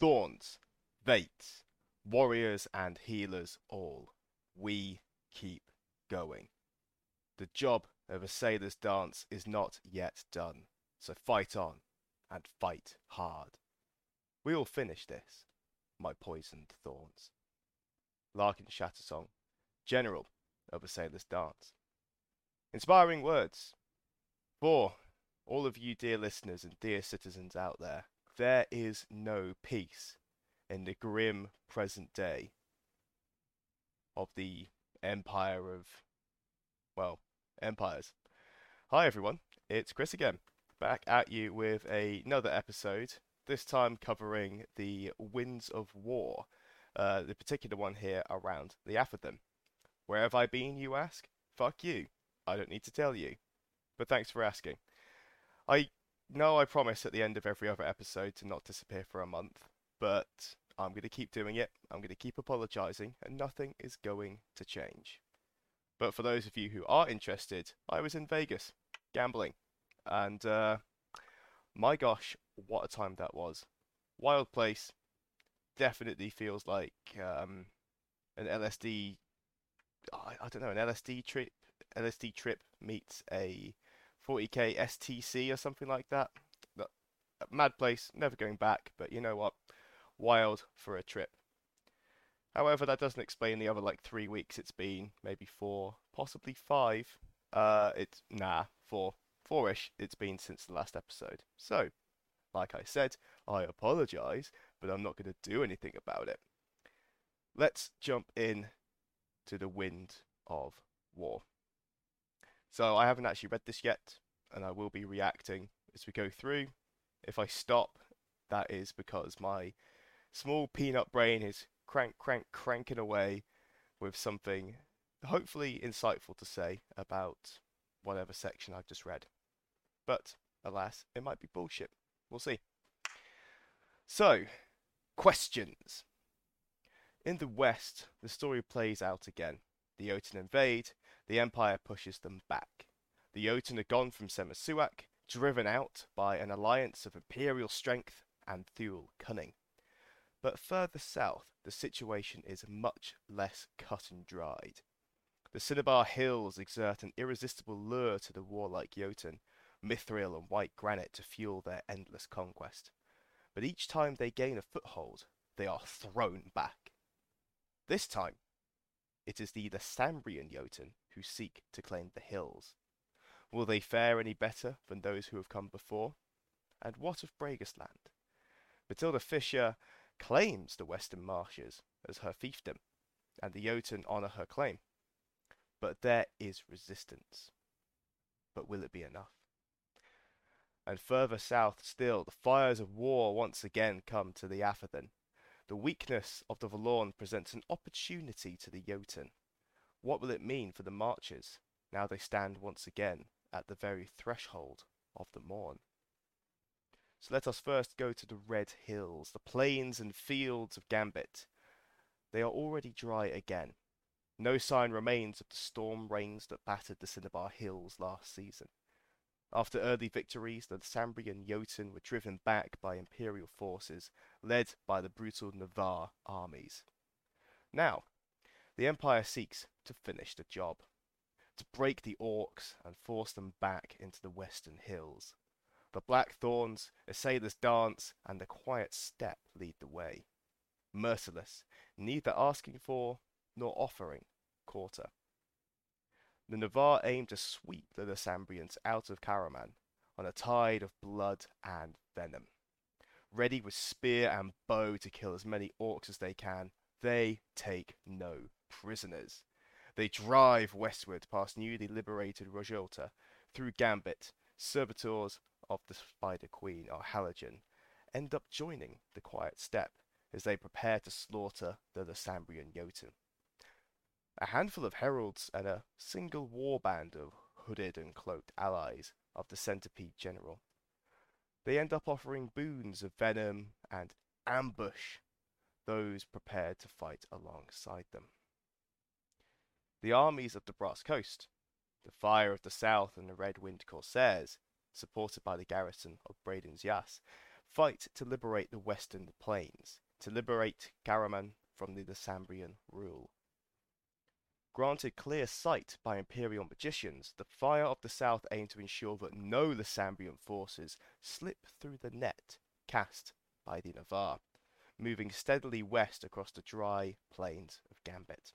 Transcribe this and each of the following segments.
Thorns, Vates, warriors and healers all, we keep going. The job of a sailor's dance is not yet done, so fight on and fight hard. We will finish this, my poisoned thorns. Larkin Shattersong, General of a Sailor's Dance. Inspiring words. For all of you dear listeners and dear citizens out there, there is no peace in the grim present day of the empire of, well, empires. Hi everyone, it's Chris again, back at you with a, another episode, this time covering the Winds of War, uh, the particular one here around the Affadin. Where have I been, you ask? Fuck you. I don't need to tell you. But thanks for asking. I know I promise at the end of every other episode to not disappear for a month, but I'm going to keep doing it. I'm going to keep apologizing, and nothing is going to change. But for those of you who are interested, I was in Vegas gambling, and uh, my gosh, what a time that was! Wild place. Definitely feels like um, an LSD. I, I don't know, an LSD trip. LSD trip meets a 40k STC or something like that. Mad place, never going back. But you know what? Wild for a trip. However, that doesn't explain the other like three weeks it's been, maybe four, possibly five. Uh, it's nah, four, four-ish. It's been since the last episode. So, like I said, I apologise, but I'm not going to do anything about it. Let's jump in to the wind of war. So I haven't actually read this yet, and I will be reacting as we go through. If I stop, that is because my small peanut brain is crank, crank, cranking away with something hopefully insightful to say about whatever section I've just read. But alas, it might be bullshit. We'll see. So, questions. In the west, the story plays out again. The Jotun invade, the Empire pushes them back. The Jotun are gone from Sermersuaq, driven out by an alliance of imperial strength and Thule cunning. But further south, the situation is much less cut and dried. The Cinnabar Hills exert an irresistible lure to the warlike Jotun, mithril and white granite to fuel their endless conquest. But each time they gain a foothold, they are thrown back. This time, it is the Lasambrian Jotun who seek to claim the hills. Will they fare any better than those who have come before? And what of Bregasland? Matilda Fisher claims the Western Marshes as her fiefdom, and the Jotun honour her claim. But there is resistance. But will it be enough? And further south still, the fires of war once again come to the Affadin. The weakness of the Vallorn presents an opportunity to the Jotun. What will it mean for the marchers, now they stand once again at the very threshold of the morn? So let us first go to the Red Hills, the plains and fields of Gambit. They are already dry again. No sign remains of the storm rains that battered the Cinnabar Hills last season. After early victories, the Sambrian Jotun were driven back by imperial forces, led by the brutal Navarr armies. Now, the Empire seeks to finish the job, to break the orcs and force them back into the western hills. The Blackthorns, a sailor's dance, and the quiet Step lead the way. Merciless, neither asking for nor offering quarter. The Navarr aim to sweep the Lasambrians out of Kahraman on a tide of blood and venom. Ready with spear and bow to kill as many orcs as they can, they take no prisoners. They drive westward past newly liberated Rojota, through Gambit, servitors of the Spider Queen, or Halogen, end up joining the Quiet Step as they prepare to slaughter the Lasambrian Jotun. A handful of heralds and a single warband of hooded and cloaked allies of the Centipede General. They end up offering boons of venom and ambush those prepared to fight alongside them. The armies of the Brass Coast, the Fire of the South and the Red Wind Corsairs, supported by the garrison of Braden's Yas, fight to liberate the western plains, to liberate Kahraman from the Lysambrian rule. Granted clear sight by Imperial magicians, the Fire of the South aimed to ensure that no Lysambrian forces slip through the net cast by the Navarr, moving steadily west across the dry plains of Gambit.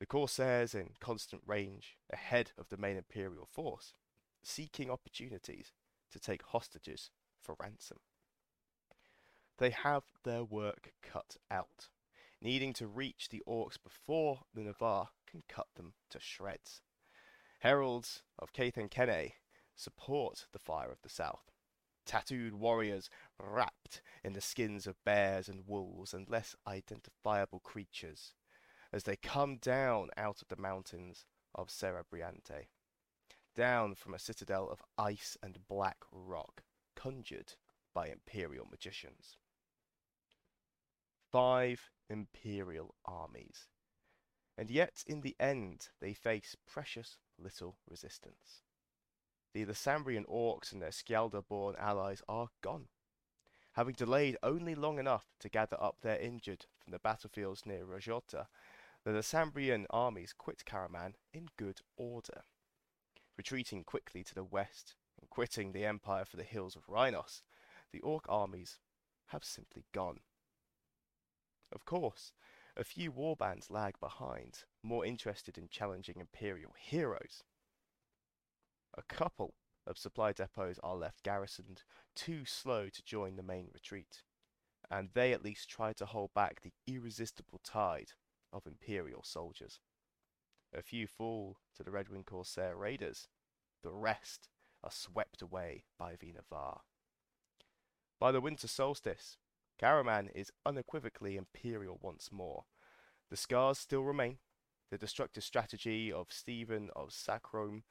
The Corsairs in constant range ahead of the main Imperial force, seeking opportunities to take hostages for ransom. They have their work cut out, needing to reach the orcs before the Navarr can cut them to shreds. Heralds of Cathan Canae support the fire of the south. Tattooed warriors wrapped in the skins of bears and wolves and less identifiable creatures as they come down out of the mountains of Cerebriante, down from a citadel of ice and black rock conjured by imperial magicians. Five imperial armies, and yet in the end they face precious little resistance. The Lysambrian orcs and their Skjalder-born allies are gone, having delayed only long enough to gather up their injured from the battlefields near Rajota. The Lysambrian armies quit Kahraman in good order, retreating quickly to the west and quitting the empire for the hills of Rhinos. The orc armies have simply gone. Of course, a few warbands lag behind, more interested in challenging Imperial heroes. A couple of supply depots are left garrisoned, too slow to join the main retreat, and they at least try to hold back the irresistible tide of Imperial soldiers. A few fall to the Red Wind Corsair raiders, the rest are swept away by the Navarr. By the winter solstice, Kahraman is unequivocally imperial once more. The scars still remain. The destructive strategy of Stephen of Sacrome,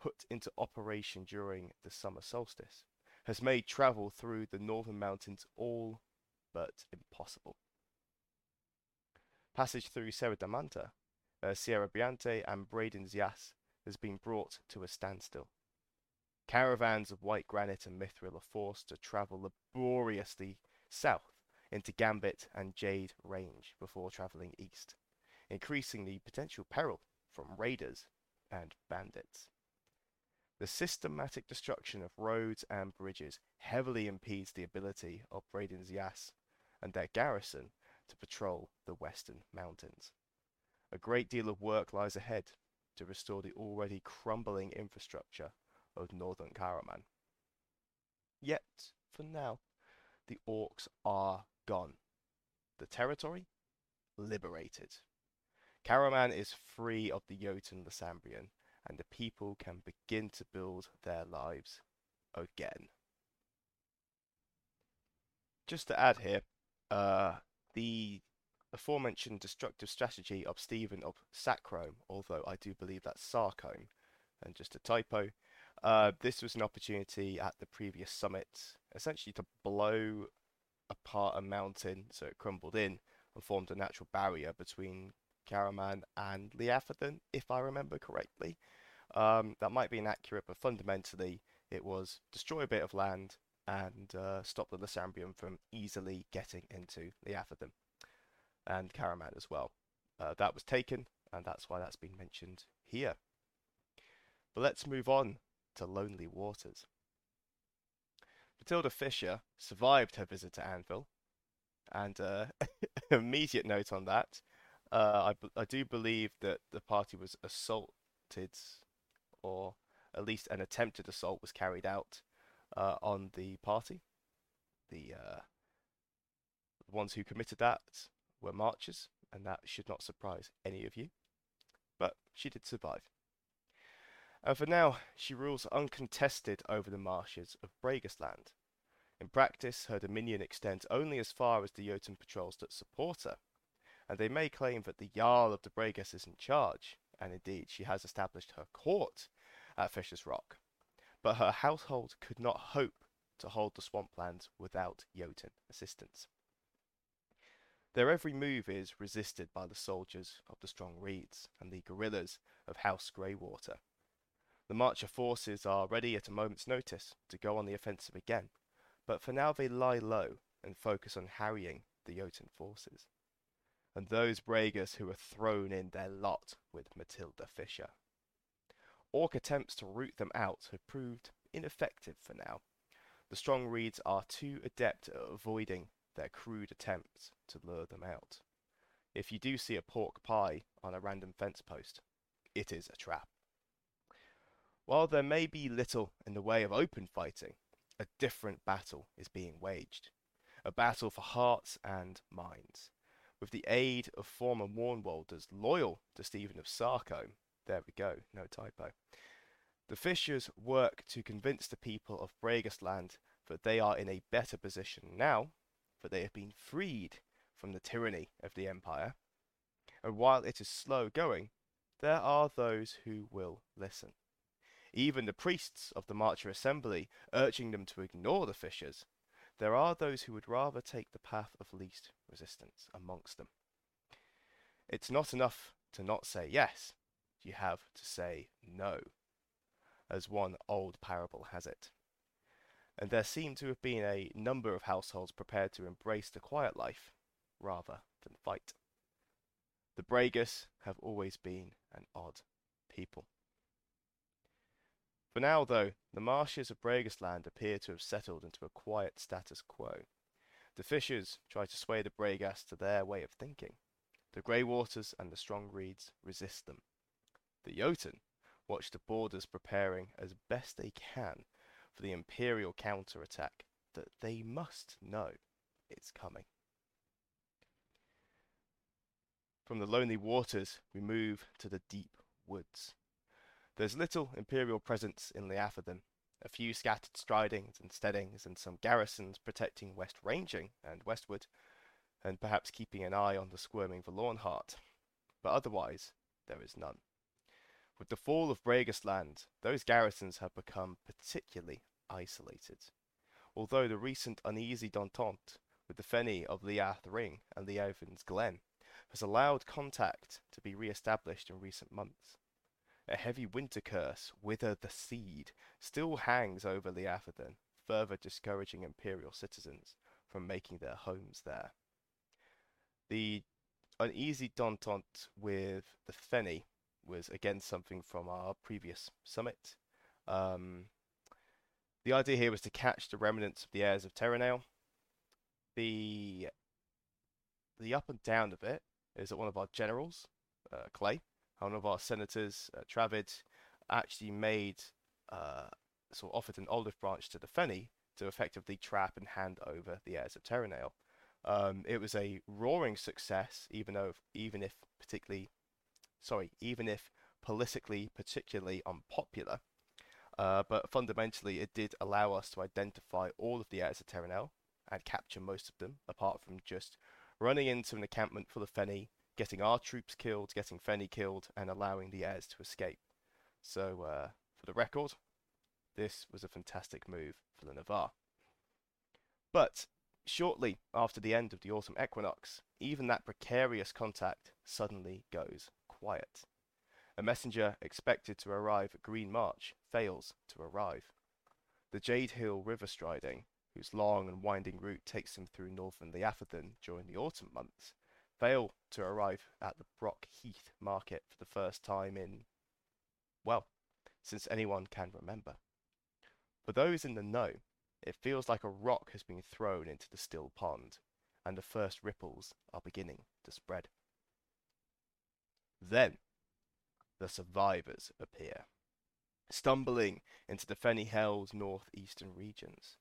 put into operation during the summer solstice, has made travel through the northern mountains all but impossible. Passage through Serra da Manta, uh, Cerebriante, and Braden's Yas has been brought to a standstill. Caravans of white granite and mithril are forced to travel laboriously south into Gambit and Jade Range before travelling east, increasing the potential peril from raiders and bandits. The systematic destruction of roads and bridges heavily impedes the ability of Braden's Yas and their garrison to patrol the western mountains. A great deal of work lies ahead to restore the already crumbling infrastructure of northern Kahraman. Yet, for now, the orcs are gone. The territory? Liberated. Kahraman is free of the Jotun Lysambrian, and the people can begin to build their lives again. Just to add here, uh, the aforementioned destructive strategy of Stephen of Sacrome, although I do believe that's Sarcome, and just a typo, uh, this was an opportunity at the previous summit, essentially to blow apart a mountain so it crumbled in and formed a natural barrier between Kahraman and Liathaven, if I remember correctly. Um, that might be inaccurate, but fundamentally it was destroy a bit of land and uh, stop the Lysambrian from easily getting into the Liathaven and Kahraman as well. Uh, that was taken, and that's why that's been mentioned here. But let's move on to Lonely Waters. Matilda Fisher survived her visit to Anvil, and uh, immediate note on that. Uh, I, I do believe that the party was assaulted, or at least an attempted assault was carried out uh, on the party. The uh, ones who committed that were marchers, and that should not surprise any of you. But she did survive. And for now, she rules uncontested over the marshes of Bregasland. In practice, her dominion extends only as far as the Jotun patrols that support her, and they may claim that the Jarl of the Bregas is in charge, and indeed she has established her court at Fisher's Rock. But her household could not hope to hold the swamplands without Jotun assistance. Their every move is resisted by the soldiers of the Strong Reeds and the guerrillas of House Greywater, the Marcher forces are ready at a moment's notice to go on the offensive again, but for now they lie low and focus on harrying the Jotun forces, and those Bregas who are thrown in their lot with Matilda Fisher. Orc attempts to root them out have proved ineffective for now. The strong reeds are too adept at avoiding their crude attempts to lure them out. If you do see a pork pie on a random fence post, it is a trap. While there may be little in the way of open fighting, a different battle is being waged. A battle for hearts and minds. With the aid of former Mournwalders loyal to Stephen of Sarcombe, there we go, no typo. The Fishers work to convince the people of Bregasland that they are in a better position now, that they have been freed from the tyranny of the Empire. And while it is slow going, there are those who will listen. Even the priests of the Marcher Assembly urging them to ignore the Fishers, there are those who would rather take the path of least resistance amongst them. It's not enough to not say yes, you have to say no, as one old parable has it. And there seem to have been a number of households prepared to embrace the quiet life rather than fight. The Bregas have always been an odd people. For now, though, the marshes of Bregasland appear to have settled into a quiet status quo. The Fishers try to sway the Bregas to their way of thinking. The grey waters and the strong reeds resist them. The Jotun watch the borders preparing as best they can for the Imperial counterattack that they must know it's coming. From the lonely waters, we move to the deep woods. There's little Imperial presence in Liathaven, a few scattered stridings and steadings, and some garrisons protecting West Ranging and westward, and perhaps keeping an eye on the squirming Verlornheart. But otherwise, there is none. With the fall of Bregasland, those garrisons have become particularly isolated. Although the recent uneasy entente with the Feni of Leath Ring and Leovin's Glen has allowed contact to be re-established in recent months. A heavy winter curse, Wither the Seed, still hangs over Liathaven, further discouraging Imperial citizens from making their homes there. The uneasy entente with the Feni was again something from our previous summit. Um, the idea here was to catch the remnants of the heirs of Terunael. The the up and down of it is that one of our generals, uh, Clay, one of our senators, uh, Travid, actually made uh, sort of offered an olive branch to the Feni to effectively trap and hand over the heirs of Terunael. Um, it was a roaring success, even though even if particularly, sorry, even if politically particularly unpopular. Uh, but fundamentally, it did allow us to identify all of the heirs of Terunael and capture most of them, apart from just running into an encampment full of Feni, getting our troops killed, getting Feni killed, and allowing the heirs to escape. So, uh, for the record, this was a fantastic move for the Navarr. But shortly after the end of the autumn equinox, even that precarious contact suddenly goes quiet. A messenger expected to arrive at Green March fails to arrive. The Jade Hill river striding whose long and winding route takes them through northern Liathaven during the autumn months, fail to arrive at the Brock Heath market for the first time in, well, since anyone can remember. For those in the know, it feels like a rock has been thrown into the still pond, and the first ripples are beginning to spread. Then, the survivors appear, stumbling into the Feni Hell's northeastern regions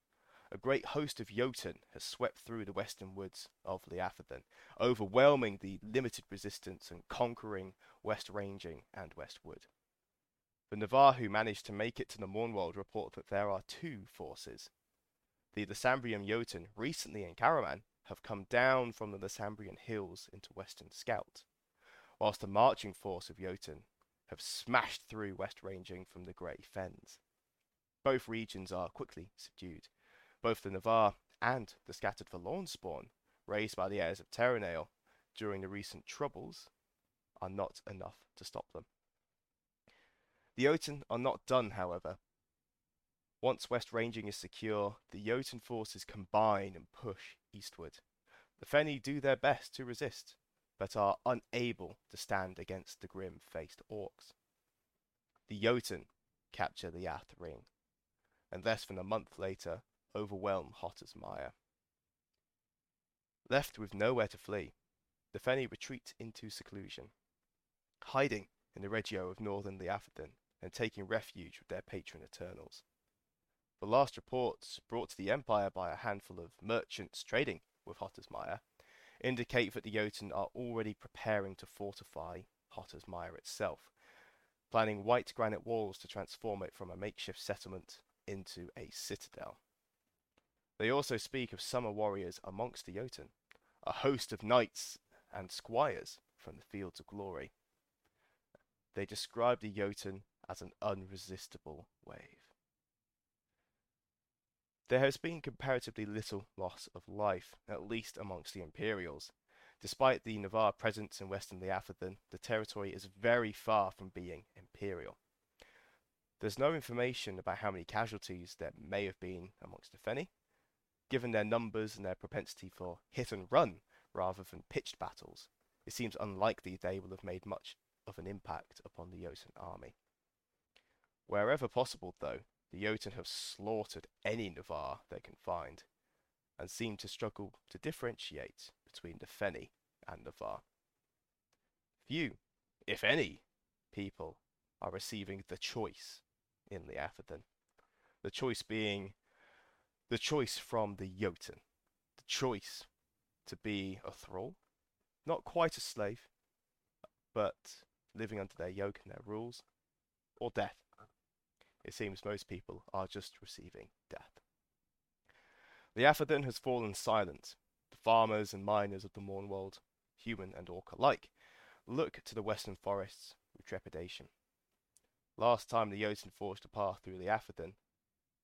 a great host of Jotun has swept through the western woods of Liathaven, overwhelming the limited resistance and conquering West Ranging and Westwood. The Navarr who managed to make it to the Mournwold report that there are two forces. The Lysambrium Jotun, recently in Kahraman, have come down from the Lysambrian hills into Western Scout, whilst the marching force of Jotun have smashed through West Ranging from the Grey Fens. Both regions are quickly subdued, both the Navarr and the scattered forlorn spawn raised by the heirs of Terunael during the recent troubles are not enough to stop them. The Jotun are not done, however. Once West Ranging is secure, the Jotun forces combine and push eastward. The Feni do their best to resist, but are unable to stand against the grim-faced orcs. The Jotun capture the Yath Ring, and less than a month later overwhelm Hottersmeyer. Left with nowhere to flee, the Feni retreat into seclusion, hiding in the Regio of northern Liathaven and taking refuge with their patron Eternals. The last reports brought to the Empire by a handful of merchants trading with Hottersmeyer indicate that the Jotun are already preparing to fortify Hottersmeyer itself, planning white granite walls to transform it from a makeshift settlement into a citadel. They also speak of summer warriors amongst the Jotun, a host of knights and squires from the fields of glory. They describe the Jotun as an unresistible wave. There has been comparatively little loss of life, at least amongst the Imperials. Despite the Navarr presence in western Liathaven, the territory is very far from being imperial. There's no information about how many casualties there may have been amongst the Feni. Given their numbers and their propensity for hit and run rather than pitched battles, it seems unlikely they will have made much of an impact upon the Jotun army. Wherever possible, though, the Jotun have slaughtered any Navarr they can find, and seem to struggle to differentiate between the Feni and Navarr. Few, if any, people are receiving the choice in the Liathaven. The choice being the choice from the Jotun, the choice to be a thrall, not quite a slave, but living under their yoke and their rules, or death it seems most people are just receiving death. Liathaven has fallen silent. The farmers and miners of the Mournwold, human and orc alike, look to the western forests with trepidation. Last time the Jotun forged a path through Liathaven,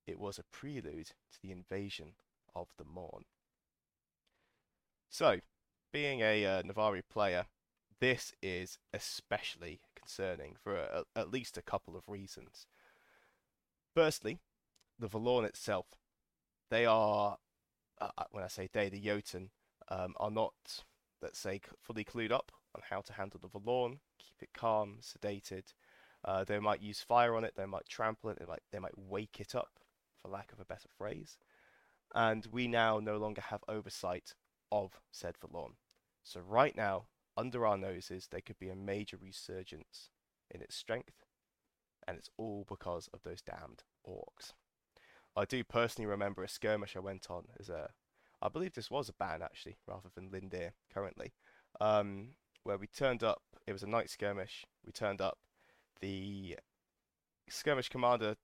it was a prelude to the invasion of the Mourne. So, being a uh, Navarri player, this is especially concerning for a, a, at least a couple of reasons. Firstly, the Vallorn itself. They are, uh, uh, when I say they, the Jotun, um, are not, let's say, fully clued up on how to handle the Vallorn, keep it calm, sedated. Uh, they might use fire on it, they might trample it, they might, they might wake it up, for lack of a better phrase. And we now no longer have oversight of said Vallorn. So right now, under our noses, there could be a major resurgence in its strength and it's all because of those damned orcs. I do personally remember a skirmish I went on as a, I believe this was a ban actually, rather than Lindir currently, um, where we turned up. It was a night skirmish. We turned up. The skirmish commander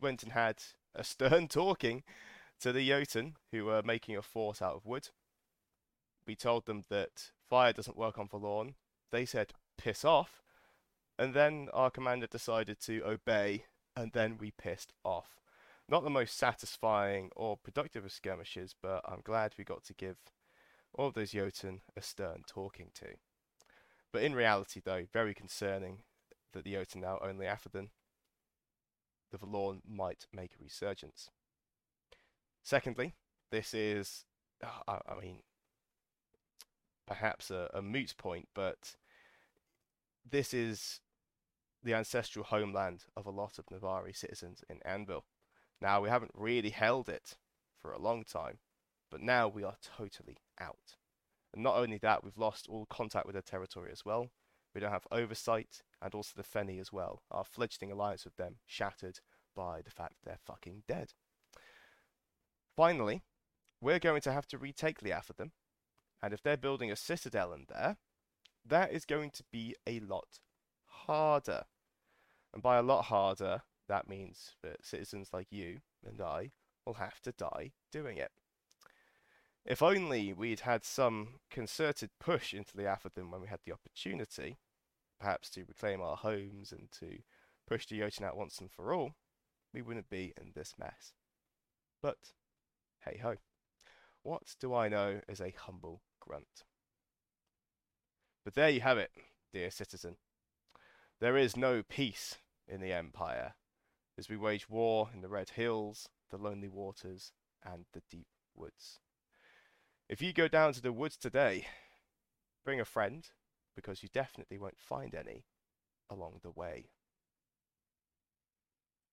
went and had a stern talking to the Jotun, who were making a fort out of wood. We told them that fire doesn't work on Forlorn. They said, piss off. And then our commander decided to obey, and then we pissed off. Not the most satisfying or productive of skirmishes, but I'm glad we got to give all of those Jotun a stern talking to. But in reality, though, very concerning that the Jotun now only Liathaven. The Vallorn might make a resurgence. Secondly, this is, uh, I mean, perhaps a, a moot point, but this is the ancestral homeland of a lot of Navarri citizens in Anvil. Now, we haven't really held it for a long time, but now we are totally out. And not only that, we've lost all contact with their territory as well. We don't have oversight, and also the Feni as well. Our fledgling alliance with them shattered by the fact they're fucking dead. Finally, we're going to have to retake Liathaven, and if they're building a citadel in there, that is going to be a lot harder. And by a lot harder, that means that citizens like you and I will have to die doing it. If only we'd had some concerted push into the Liathaven when we had the opportunity, perhaps to reclaim our homes and to push the Jotun out once and for all, we wouldn't be in this mess. But hey ho, what do I know as a humble grunt? But there you have it, dear citizen. There is no peace in the Empire. as we wage war in the Red Hills, the Lonely Waters, and the Deep Woods. If you go down to the woods today, bring a friend, because you definitely won't find any along the way.